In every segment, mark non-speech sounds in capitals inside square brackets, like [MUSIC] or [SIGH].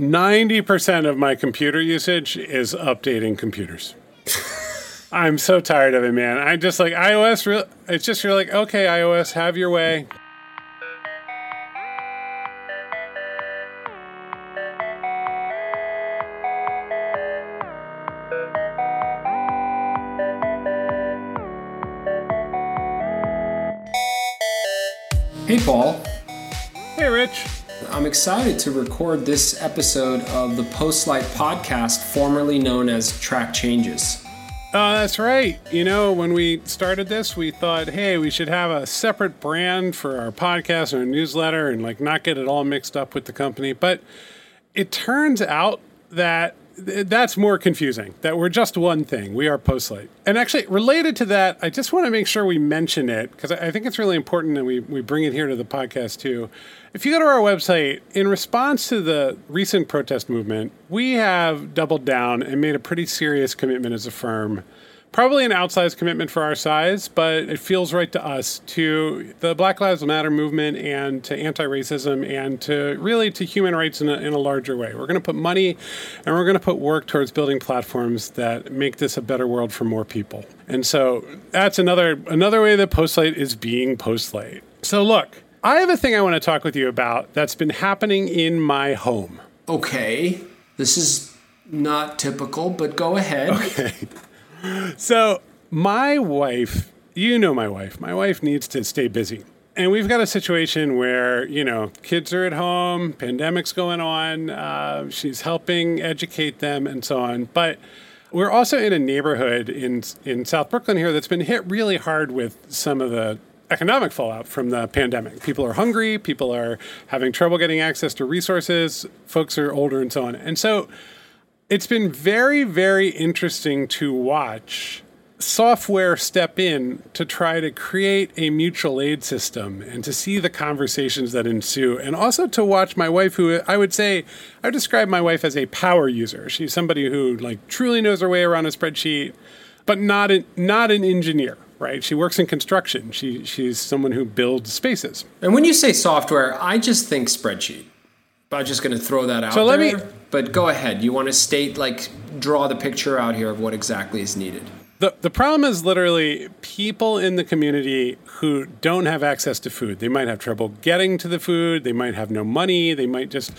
90% of my computer usage is updating computers. I'm so tired of it, man. I just like iOS, re- it's just you're like, okay, iOS, have your way. Hey, Paul. I'm excited to record this episode of the Postlight podcast, formerly known as Track Changes. Oh, that's right. You know, when we started this, we thought, hey, we should have a separate brand for our podcast and our newsletter and like not get it all mixed up with the company. But it turns out that that's more confusing that we're just one thing we are postlight. And actually related to that i just want to make sure we mention it because i think it's really important that we, we bring it here to the podcast too. If you go to our website in response to the recent protest movement we have doubled down and made a pretty serious commitment as a firm probably an outsized commitment for our size, but it feels right to us to the Black Lives Matter movement and to anti-racism and to really to human rights in a, in a larger way. We're going to put money and we're going to put work towards building platforms that make this a better world for more people. And so that's another another way that Postlight is being Postlight. So look, I have a thing I want to talk with you about that's been happening in my home. Okay, this is not typical, but go ahead. Okay. So, my wife, you know my wife, my wife needs to stay busy. And we've got a situation where, you know, kids are at home, pandemic's going on, uh, she's helping educate them and so on. But we're also in a neighborhood in, in South Brooklyn here that's been hit really hard with some of the economic fallout from the pandemic. People are hungry, people are having trouble getting access to resources, folks are older and so on. And so, it's been very, very interesting to watch software step in to try to create a mutual aid system and to see the conversations that ensue and also to watch my wife who I would say I would describe my wife as a power user. She's somebody who like truly knows her way around a spreadsheet but not an, not an engineer right? She works in construction. She she's someone who builds spaces. And when you say software, I just think spreadsheet. But I'm just going to throw that out. So let there. me. But go ahead. You want to state like draw the picture out here of what exactly is needed. The, the problem is literally people in the community who don't have access to food. They might have trouble getting to the food. They might have no money. They might just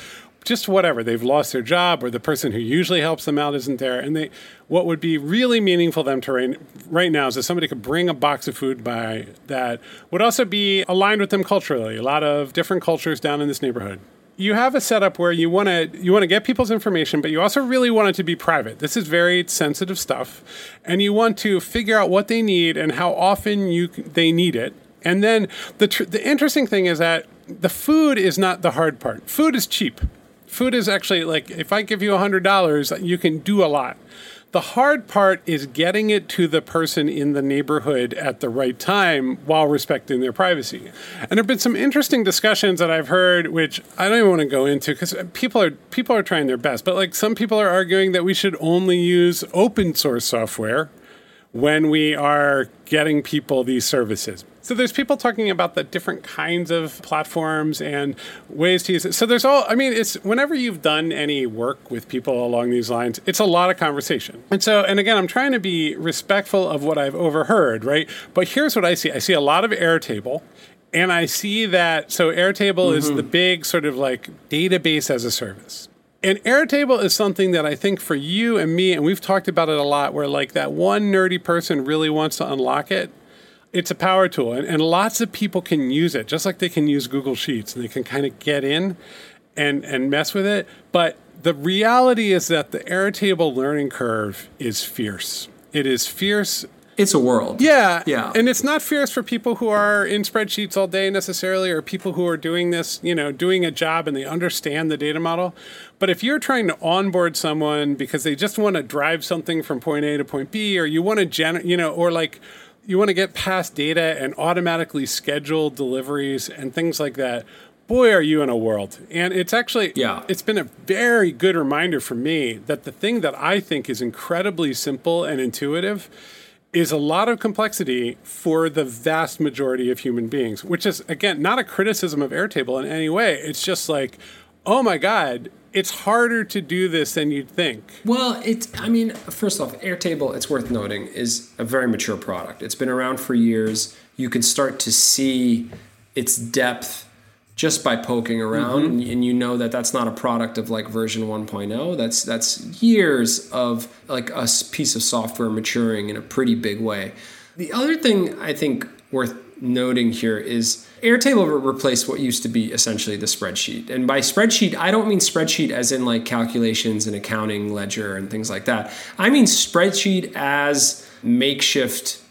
just whatever they've lost their job or the person who usually helps them out isn't there and they what would be really meaningful them to right, right now is if somebody could bring a box of food by that would also be aligned with them culturally a lot of different cultures down in this neighborhood you have a setup where you want to you want to get people's information, but you also really want it to be private. This is very sensitive stuff, and you want to figure out what they need and how often you they need it. And then the tr- the interesting thing is that the food is not the hard part. Food is cheap. Food is actually like if I give you a hundred dollars, you can do a lot. The hard part is getting it to the person in the neighborhood at the right time while respecting their privacy. And there have been some interesting discussions that I've heard, which I don't even want to go into because people are people are trying their best. But like some people are arguing that we should only use open source software when we are getting people these services. So there's people talking about the different kinds of platforms and ways to use it. So there's all I mean, it's whenever you've done any work with people along these lines, it's a lot of conversation. And so and again, I'm trying to be respectful of what I've overheard, right? But here's what I see. I see a lot of Airtable and I see that so Airtable mm-hmm. is the big sort of like database as a service. And Airtable is something that I think for you and me, and we've talked about it a lot, where like that one nerdy person really wants to unlock it it's a power tool, and, and lots of people can use it, just like they can use Google Sheets, and they can kind of get in and and mess with it. But the reality is that the Airtable learning curve is fierce. It is fierce it's a world. Yeah. Yeah. And it's not fierce for people who are in spreadsheets all day necessarily or people who are doing this, you know, doing a job and they understand the data model. But if you're trying to onboard someone because they just want to drive something from point A to point B or you want to gen, you know, or like you want to get past data and automatically schedule deliveries and things like that boy are you in a world and it's actually yeah it's been a very good reminder for me that the thing that i think is incredibly simple and intuitive is a lot of complexity for the vast majority of human beings which is again not a criticism of airtable in any way it's just like oh my God, it's harder to do this than you'd think. Well, it's, I mean, first off, Airtable, it's worth noting, is a very mature product. It's been around for years. You can start to see its depth just by poking around mm-hmm. and, you know that that's not a product of like version 1.0 that's that's years of like a piece of software maturing in a pretty big way the other thing i think worth noting here is Airtable replaced what used to be essentially the spreadsheet. And by spreadsheet, I don't mean spreadsheet as in like calculations and accounting ledger and things like that. I mean spreadsheet as makeshift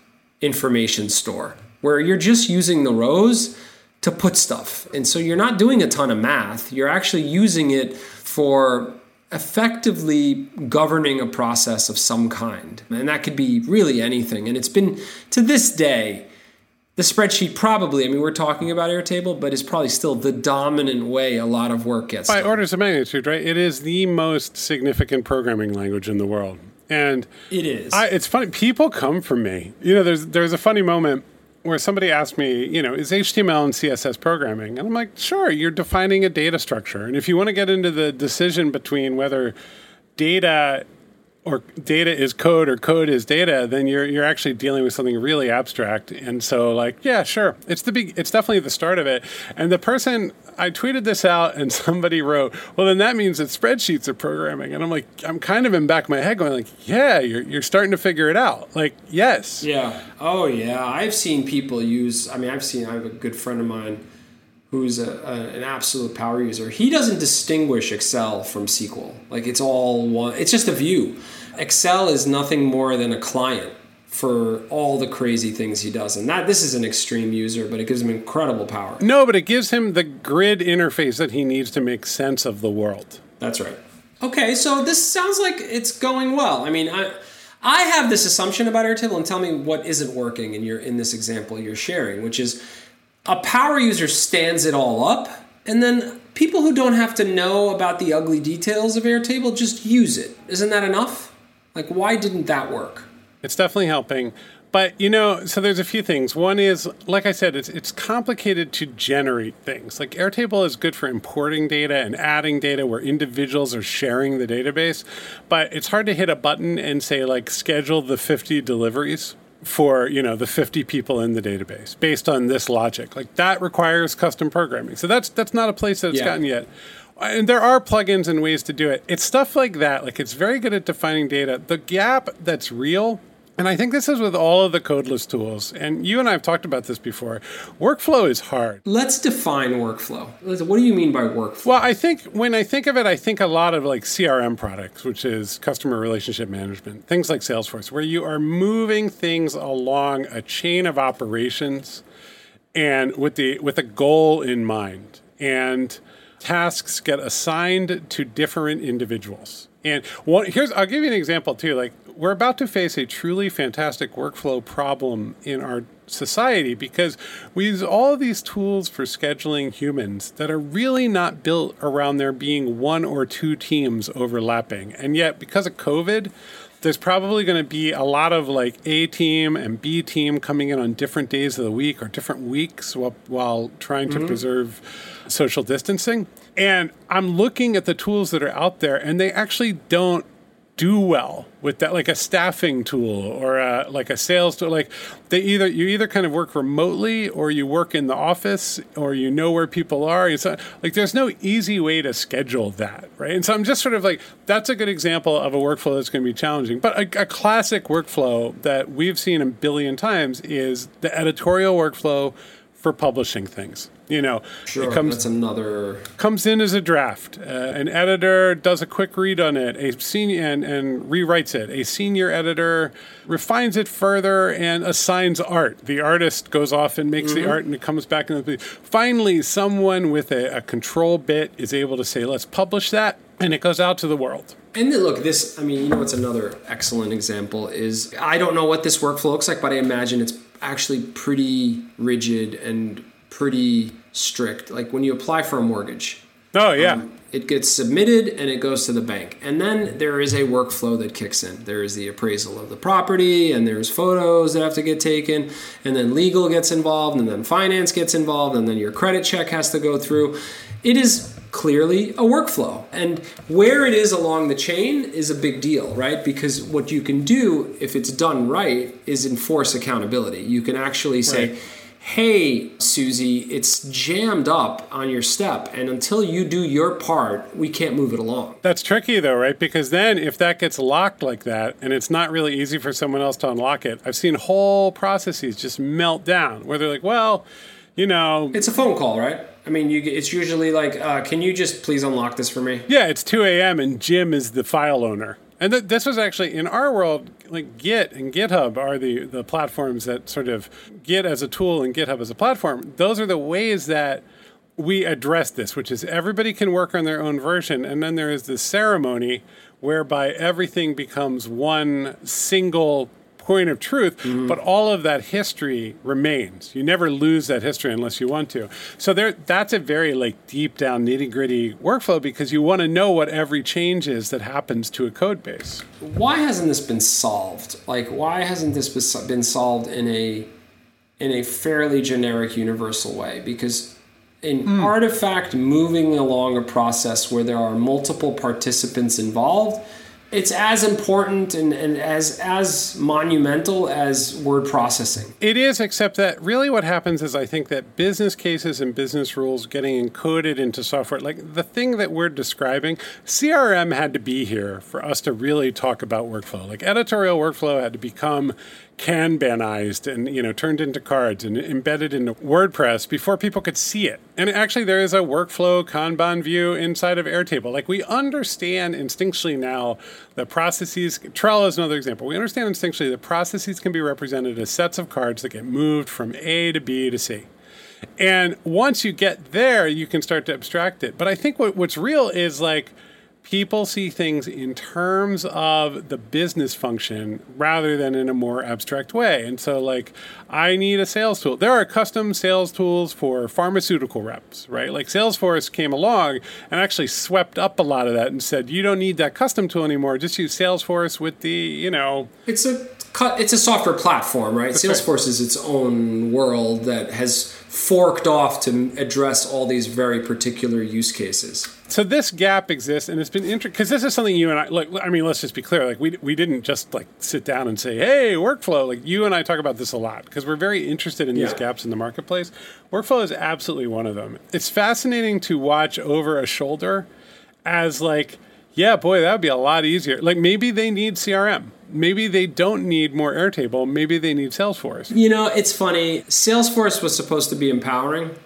information store where you're just using the rows to put stuff. And so you're not doing a ton of math. You're actually using it for effectively governing a process of some kind. And that could be really anything. And it's been to this day the spreadsheet probably, I mean, we're talking about Airtable, but it's probably still the dominant way a lot of work gets By done. orders of magnitude, right? It is the most significant programming language in the world. And it is. I, it's funny. People come from me. You know, there's there's a funny moment where somebody asked me, you know, is HTML and CSS programming? And I'm like, sure. You're defining a data structure, and if you want to get into the decision between whether data or data is code or code is data, then you're you're actually dealing with something really abstract. And so like, yeah, sure. It's the big it's definitely the start of it. And the person I tweeted this out and [LAUGHS] somebody wrote, Well then that means that spreadsheets are programming. And I'm like, I'm kind of in back of my head going like, Yeah, you're you're starting to figure it out. Like, yes. Yeah. Oh yeah. I've seen people use I mean I've seen I have a good friend of mine who's a, a, an absolute power user, he doesn't distinguish Excel from SQL. Like it's all one. It's just a view. Excel is nothing more than a client for all the crazy things he does. And that this is an extreme user, but it gives him incredible power. No, but it gives him the grid interface that he needs to make sense of the world. That's right. Okay, so this sounds like it's going well. I mean, I I have this assumption about Airtable, and tell me what isn't working in your in this example you're sharing, which is a power user stands it all up, and then people who don't have to know about the ugly details of Airtable just use it. Isn't that enough? Like, why didn't that work? It's definitely helping. But you know, so there's a few things. One is, like I said, it's it's complicated to generate things. Like Airtable is good for importing data and adding data where individuals are sharing the database, but it's hard to hit a button and say like schedule the 50 deliveries for you know the 50 people in the database based on this logic. Like that requires custom programming. So that's that's not a place that it's yeah. gotten yet. And there are plugins and ways to do it. It's stuff like that. Like it's very good at defining data. The gap that's real and I think this is with all of the codeless tools. And you and I have talked about this before. Workflow is hard. Let's define workflow. What do you mean by workflow? Well, I think when I think of it, I think a lot of like CRM products, which is customer relationship management, things like Salesforce, where you are moving things along a chain of operations and with the with a goal in mind. And tasks get assigned to different individuals. And one, here's I'll give you an example too. Like we're about to face a truly fantastic workflow problem in our society because we use all these tools for scheduling humans that are really not built around there being one or two teams overlapping. And yet, because of COVID, there's probably going to be a lot of like A team and B team coming in on different days of the week or different weeks while, while trying to mm-hmm. preserve social distancing. And I'm looking at the tools that are out there, and they actually don't do well with that like a staffing tool or a, like a sales tool like they either you either kind of work remotely or you work in the office or you know where people are. It's not, like there's no easy way to schedule that right? And so i'm just sort of like that's a good example of a workflow that's going to be challenging. But a, a classic workflow that we've seen a billion times is the editorial workflow for publishing things you know, sure, it comes, that's another comes in as a draft. Uh, an editor does a quick read on it, a senior and, and rewrites it. A senior editor refines it further and assigns art. The artist goes off and makes mm-hmm. the art, and it comes back in the. Finally, someone with a, a control bit is able to say, "Let's publish that," and it goes out to the world. And then look, this, I mean, you know, what's another excellent example is I don't know what this workflow looks like, but I imagine it's actually pretty rigid and pretty strict. Like when you apply for a mortgage. Oh yeah. Um, it gets submitted and it goes to the bank. And then there is a workflow that kicks in. There is the appraisal of the property and there's photos that have to get taken and then legal gets involved and then finance gets involved and then your credit check has to go through. It is clearly a workflow. And where it is along the chain is a big deal, right? Because what you can do, if it's done right, is enforce accountability. You can actually say, right. Hey, Susie, it's jammed up on your step. And until you do your part, we can't move it along. That's tricky, though, right? Because then if that gets locked like that and it's not really easy for someone else to unlock it, I've seen whole processes just melt down where they're like, well, you know. It's a phone call, right? I mean, you, it's usually like, uh, can you just please unlock this for me? Yeah, it's 2 a.m. and Jim is the file owner. And th- this was actually in our world, like Git and GitHub are the, the platforms that sort of Git as a tool and GitHub as a platform. Those are the ways that we address this, which is everybody can work on their own version. And then there is this ceremony whereby everything becomes one single point of truth, mm-hmm. but all of that history remains. You never lose that history unless you want to. So there, that's a very like deep down nitty gritty workflow because you want to know what every change is that happens to a code base. Why hasn't this been solved? Like, why hasn't this been solved in a in a fairly generic universal way? Because an mm. artifact moving along a process where there are multiple participants involved it's as important and, and as as monumental as word processing. It is, except that really what happens is I think that business cases and business rules getting encoded into software, like the thing that we're describing, CRM had to be here for us to really talk about workflow. Like editorial workflow had to become Kanbanized and you know turned into cards and embedded into WordPress before people could see it. And actually, there is a workflow Kanban view inside of Airtable. Like we understand instinctually now that processes. Trello is another example. We understand instinctually that processes can be represented as sets of cards that get moved from A to B to C. And once you get there, you can start to abstract it. But I think what, what's real is like people see things in terms of the business function rather than in a more abstract way. And so, like, I need a sales tool. There are custom sales tools for pharmaceutical reps, right? Like, Salesforce came along and actually swept up a lot of that and said, you don't need that custom tool anymore. Just use Salesforce with the, you know. It's a it's a software platform, right? That's Salesforce right. is its own world that has forked off to address all these very particular use cases. So this gap exists, and it's been interesting because this is something you and I look. I mean, let's just be clear. Like we we didn't just like sit down and say, "Hey, workflow." Like you and I talk about this a lot because we're very interested in these gaps in the marketplace. Workflow is absolutely one of them. It's fascinating to watch over a shoulder as like yeah, boy, that would be a lot easier. Like maybe they need CRM. Maybe they don't need more Airtable. Maybe they need Salesforce. You know, it's funny. Salesforce was supposed to be empowering.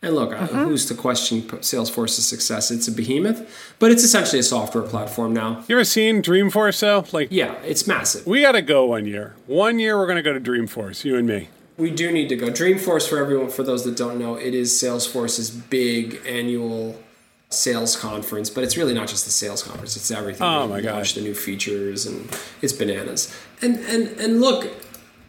And look, uh-huh. who's to question Salesforce's success? It's a behemoth, but it's essentially a software platform now. You ever seen Dreamforce though? Like, yeah, it's massive. We got to go one year. One year, we're going to go to Dreamforce, you and me. We do need to go. Dreamforce, for everyone, for those that don't know, it is Salesforce's big annual sales conference, but it's really not just the sales conference. It's everything. Oh my gosh, the new features and it's bananas. And and and look,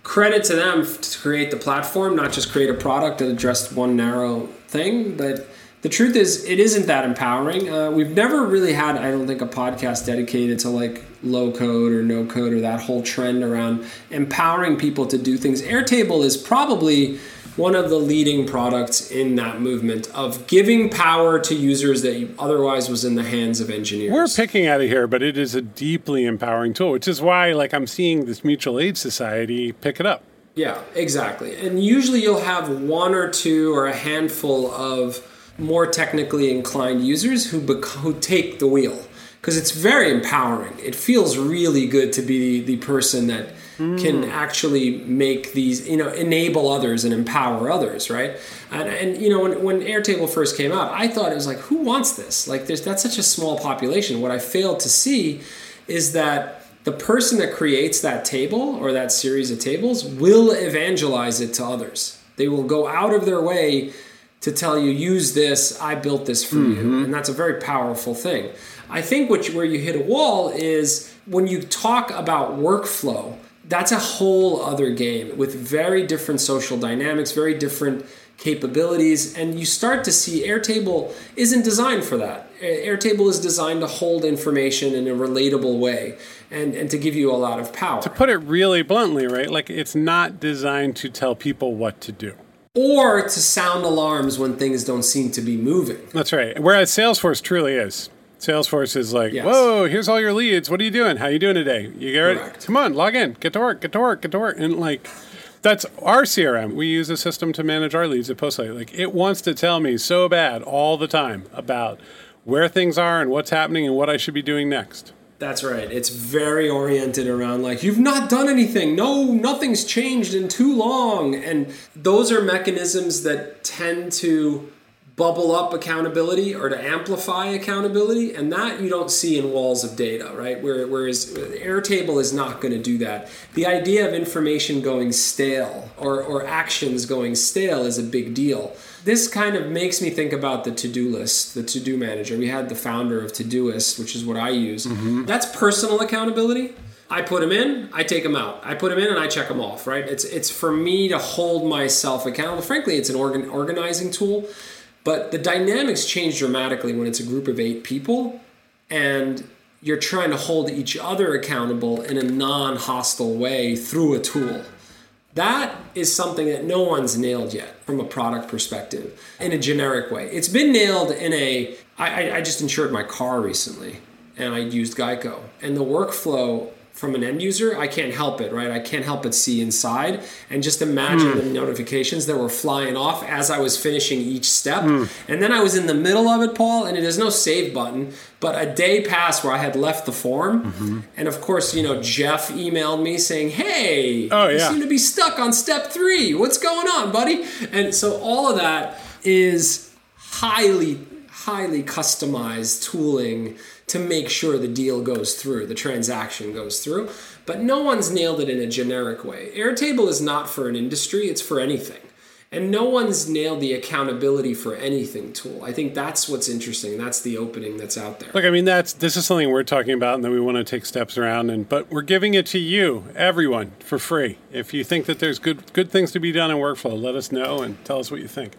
credit to them to create the platform, not just create a product that addressed one narrow thing. But the truth is, it isn't that empowering. Uh, we've never really had, I don't think, a podcast dedicated to like low code or no code or that whole trend around empowering people to do things. Airtable is probably one of the leading products in that movement of giving power to users that otherwise was in the hands of engineers. We're picking out of here, but it is a deeply empowering tool, which is why like I'm seeing this mutual aid society pick it up. Yeah, exactly. And usually you'll have one or two or a handful of more technically inclined users who bec- who take the wheel because it's very empowering. It feels really good to be the, the person that mm. can actually make these, you know, enable others and empower others, right? And, and you know, when, when Airtable first came out, I thought it was like, who wants this? Like, there's that's such a small population. What I failed to see is that the person that creates that table or that series of tables will evangelize it to others. They will go out of their way to tell you, use this, I built this for mm-hmm. you. And that's a very powerful thing. I think what you, where you hit a wall is when you talk about workflow, that's a whole other game with very different social dynamics, very different capabilities, and you start to see Airtable isn't designed for that. Airtable is designed to hold information in a relatable way and, and to give you a lot of power. To put it really bluntly, right? Like it's not designed to tell people what to do. or to sound alarms when things don't seem to be moving. That's right. Whereas Salesforce truly is. Salesforce is like, Yes. whoa, here's all your leads. What are you doing? How are you doing today? You get ready? Correct. Come on, log in. Get to work. Get to work. Get to work. And like, that's our CRM. We use a system to manage our leads at Postlight. Like, it wants to tell me so bad all the time about where things are and what's happening and what I should be doing next. That's right. It's very oriented around like you've not done anything. No, nothing's changed in too long. And those are mechanisms that tend to bubble up accountability or to amplify accountability and that you don't see in walls of data right? Where, whereas airtable is not going to do that. The idea of information going stale or, or actions going stale is a big deal. This kind of makes me think about the to-do list the to-do manager. We had the founder of todoist which is what i use. Mm-hmm. That's personal accountability. I put them in, I take them out. I put them in and I check them off, right? It's it's for me to hold myself accountable. Frankly, it's an organ, organizing tool, but the dynamics change dramatically when it's a group of 8 people and you're trying to hold each other accountable in a non-hostile way through a tool. That is something that no one's nailed yet from a product perspective in a generic way. It's been nailed in a. I- I just insured my car recently and I used Geico. And the workflow from an end user, I can't help it, right? I can't help but see inside and just imagine hmm. the notifications that were flying off as I was finishing each step. Hmm. And then I was in the middle of it, Paul, and there's no save button, but a day passed where I had left the form. Mm-hmm. And of course, you know, Jeff emailed me saying, Hey, Oh, you seem to be stuck on step three. What's going on, buddy? And so all of that is highly, highly customized tooling to make sure the deal goes through, the transaction goes through. But no one's nailed it in a generic way. Airtable is not for an industry, it's for anything. And no one's nailed the accountability for anything tool. I think that's what's interesting. That's the opening that's out there. Look, I mean, that's this is something we're talking about, and then we want to take steps around, and but we're giving it to you, everyone, for free. If you think that there's good good things to be done in workflow, let us know and tell us what you think.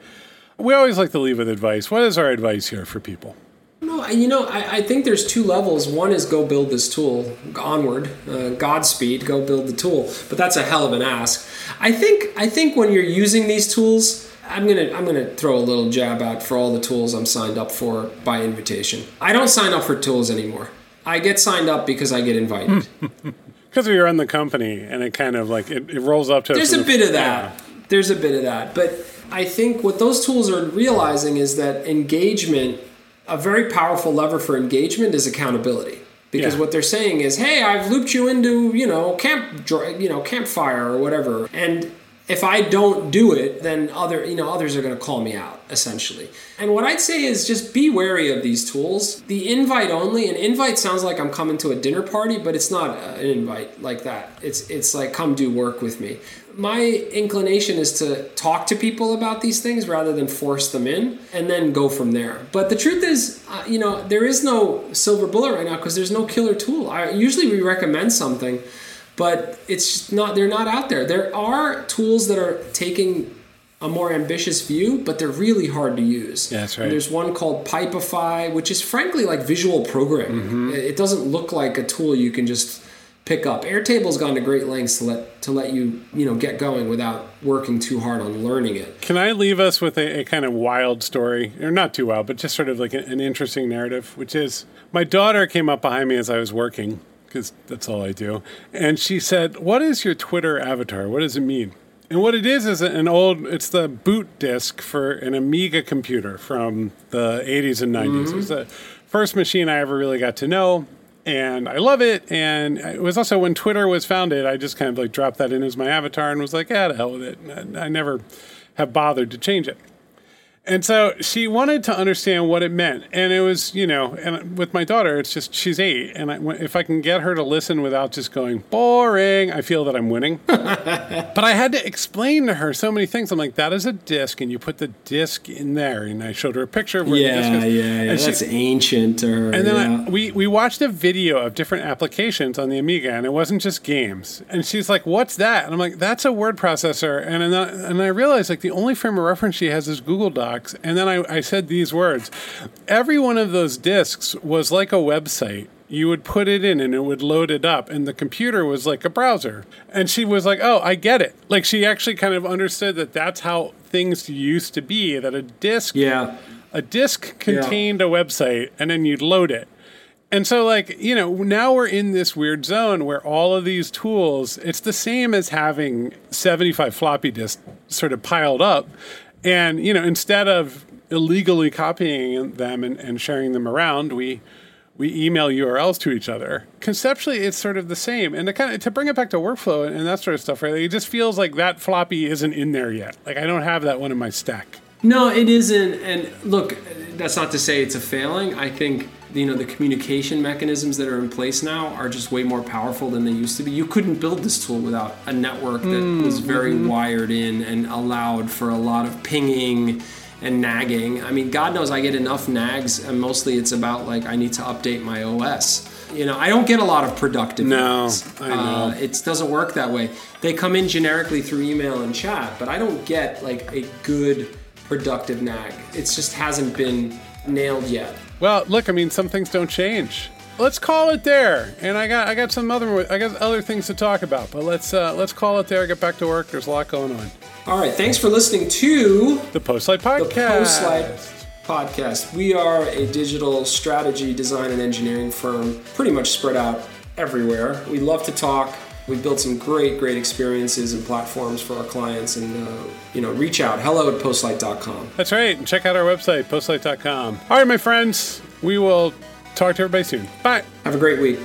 We always like to leave with advice. What is our advice here for people? No, you know, I, I think there's two levels. One is go build this tool, onward, uh, Godspeed, go build the tool. But that's a hell of an ask. I think I think when you're using these tools, I'm gonna I'm gonna throw a little jab out for all the tools I'm signed up for by invitation. I don't sign up for tools anymore. I get signed up because I get invited. [LAUGHS] Because we run the company, and it kind of like it, it rolls up to There's a bit of Yeah. that. There's a bit of that. But I think what those tools are realizing is that engagement, a very powerful lever for engagement is accountability. Because Yeah. what they're saying is, hey, I've looped you into, you know, camp, you know, campfire or whatever. And if I don't do it, then other, you know, others are going to call me out essentially. And what I'd say is just be wary of these tools. The invite only, an invite sounds like I'm coming to a dinner party, but it's not an invite like that. It's it's like come do work with me. My inclination is to talk to people about these things rather than force them in and then go from there. But the truth is, uh, you know, there is no silver bullet right now because there's no killer tool. I usually we recommend something but it's not they're not out there. There are tools that are taking a more ambitious view but they're really hard to use. Yeah, that's right. And there's one called Pipefy which is frankly like visual programming. Mm-hmm. it doesn't look like a tool you can just pick up. Airtable's gone to great lengths to let to let you you know get going without working too hard on learning it. Can I leave us with a, a kind of wild story, or not too wild, but just sort of like an, an interesting narrative, which is my daughter came up behind me as I was working because that's all I do, and she said, "What is your Twitter avatar? What does it mean?" And what it is is an old, it's the boot disk for an Amiga computer from the 80s and 90s. It was mm-hmm. the first machine I ever really got to know. And I love it. And it was also when Twitter was founded, I just kind of like dropped that in as my avatar and was like, yeah, to hell with it. I never have bothered to change it. And so she wanted to understand what it meant. And it was, you know, and with my daughter, it's just, she's eight. And I, if I can get her to listen without just going, boring, I feel that I'm winning. [LAUGHS] but I had to explain to her so many things. I'm like, that is a disc, and you put the disc in there. And I showed her a picture of where the disc is. And she- that's ancient or and then I, we, we watched a video of different applications on the Amiga, and it wasn't just games. And she's like, "What's that?" And I'm like, "That's a word processor." And then and I realized like the only frame of reference she has is Google Docs. And then I, I said these words: Every one of those discs was like a website. You would put it in and it would load it up and the computer was like a browser. And she was like oh i get it. Like she actually kind of understood that that's how things used to be that a disk Yeah. a disk contained a website and then you'd load it. And so like you know now we're in this weird zone where all of these tools it's the same as having 75 floppy disks sort of piled up and you know instead of illegally copying them and, and sharing them around we we email URLs to each other. Conceptually, it's sort of the same, and to kind of to bring it back to workflow and, and that sort of stuff, right? It just feels like that floppy isn't in there yet. Like I don't have that one in my stack. No, it isn't. And look, that's not to say it's a failing. I think you know the communication mechanisms that are in place now are just way more powerful than they used to be. You couldn't build this tool without a network that was very wired in and allowed for a lot of pinging and nagging. I mean, God knows I get enough nags, and mostly it's about like I need to update my OS. You know, I don't get a lot of productive. No, nags. I know. Uh, it doesn't work that way. They come in generically through email and chat, but I don't get like a good productive nag. It just hasn't been nailed yet. Well, look, I mean, some things don't change. Let's call it there. And I got I got some other I got other things to talk about, but let's uh, let's call it there. Get back to work. There's a lot going on. All right, thanks for listening to The Postlight Podcast. the Postlight Podcast. We are a digital strategy, design, and engineering firm, pretty much spread out everywhere. We love to talk. We've built some great, great experiences and platforms for our clients. And uh, you know, reach out. Hello at postlight.com. That's right. And check out our website, postlight.com. All right, my friends. We will talk to everybody soon. Bye. Have a great week.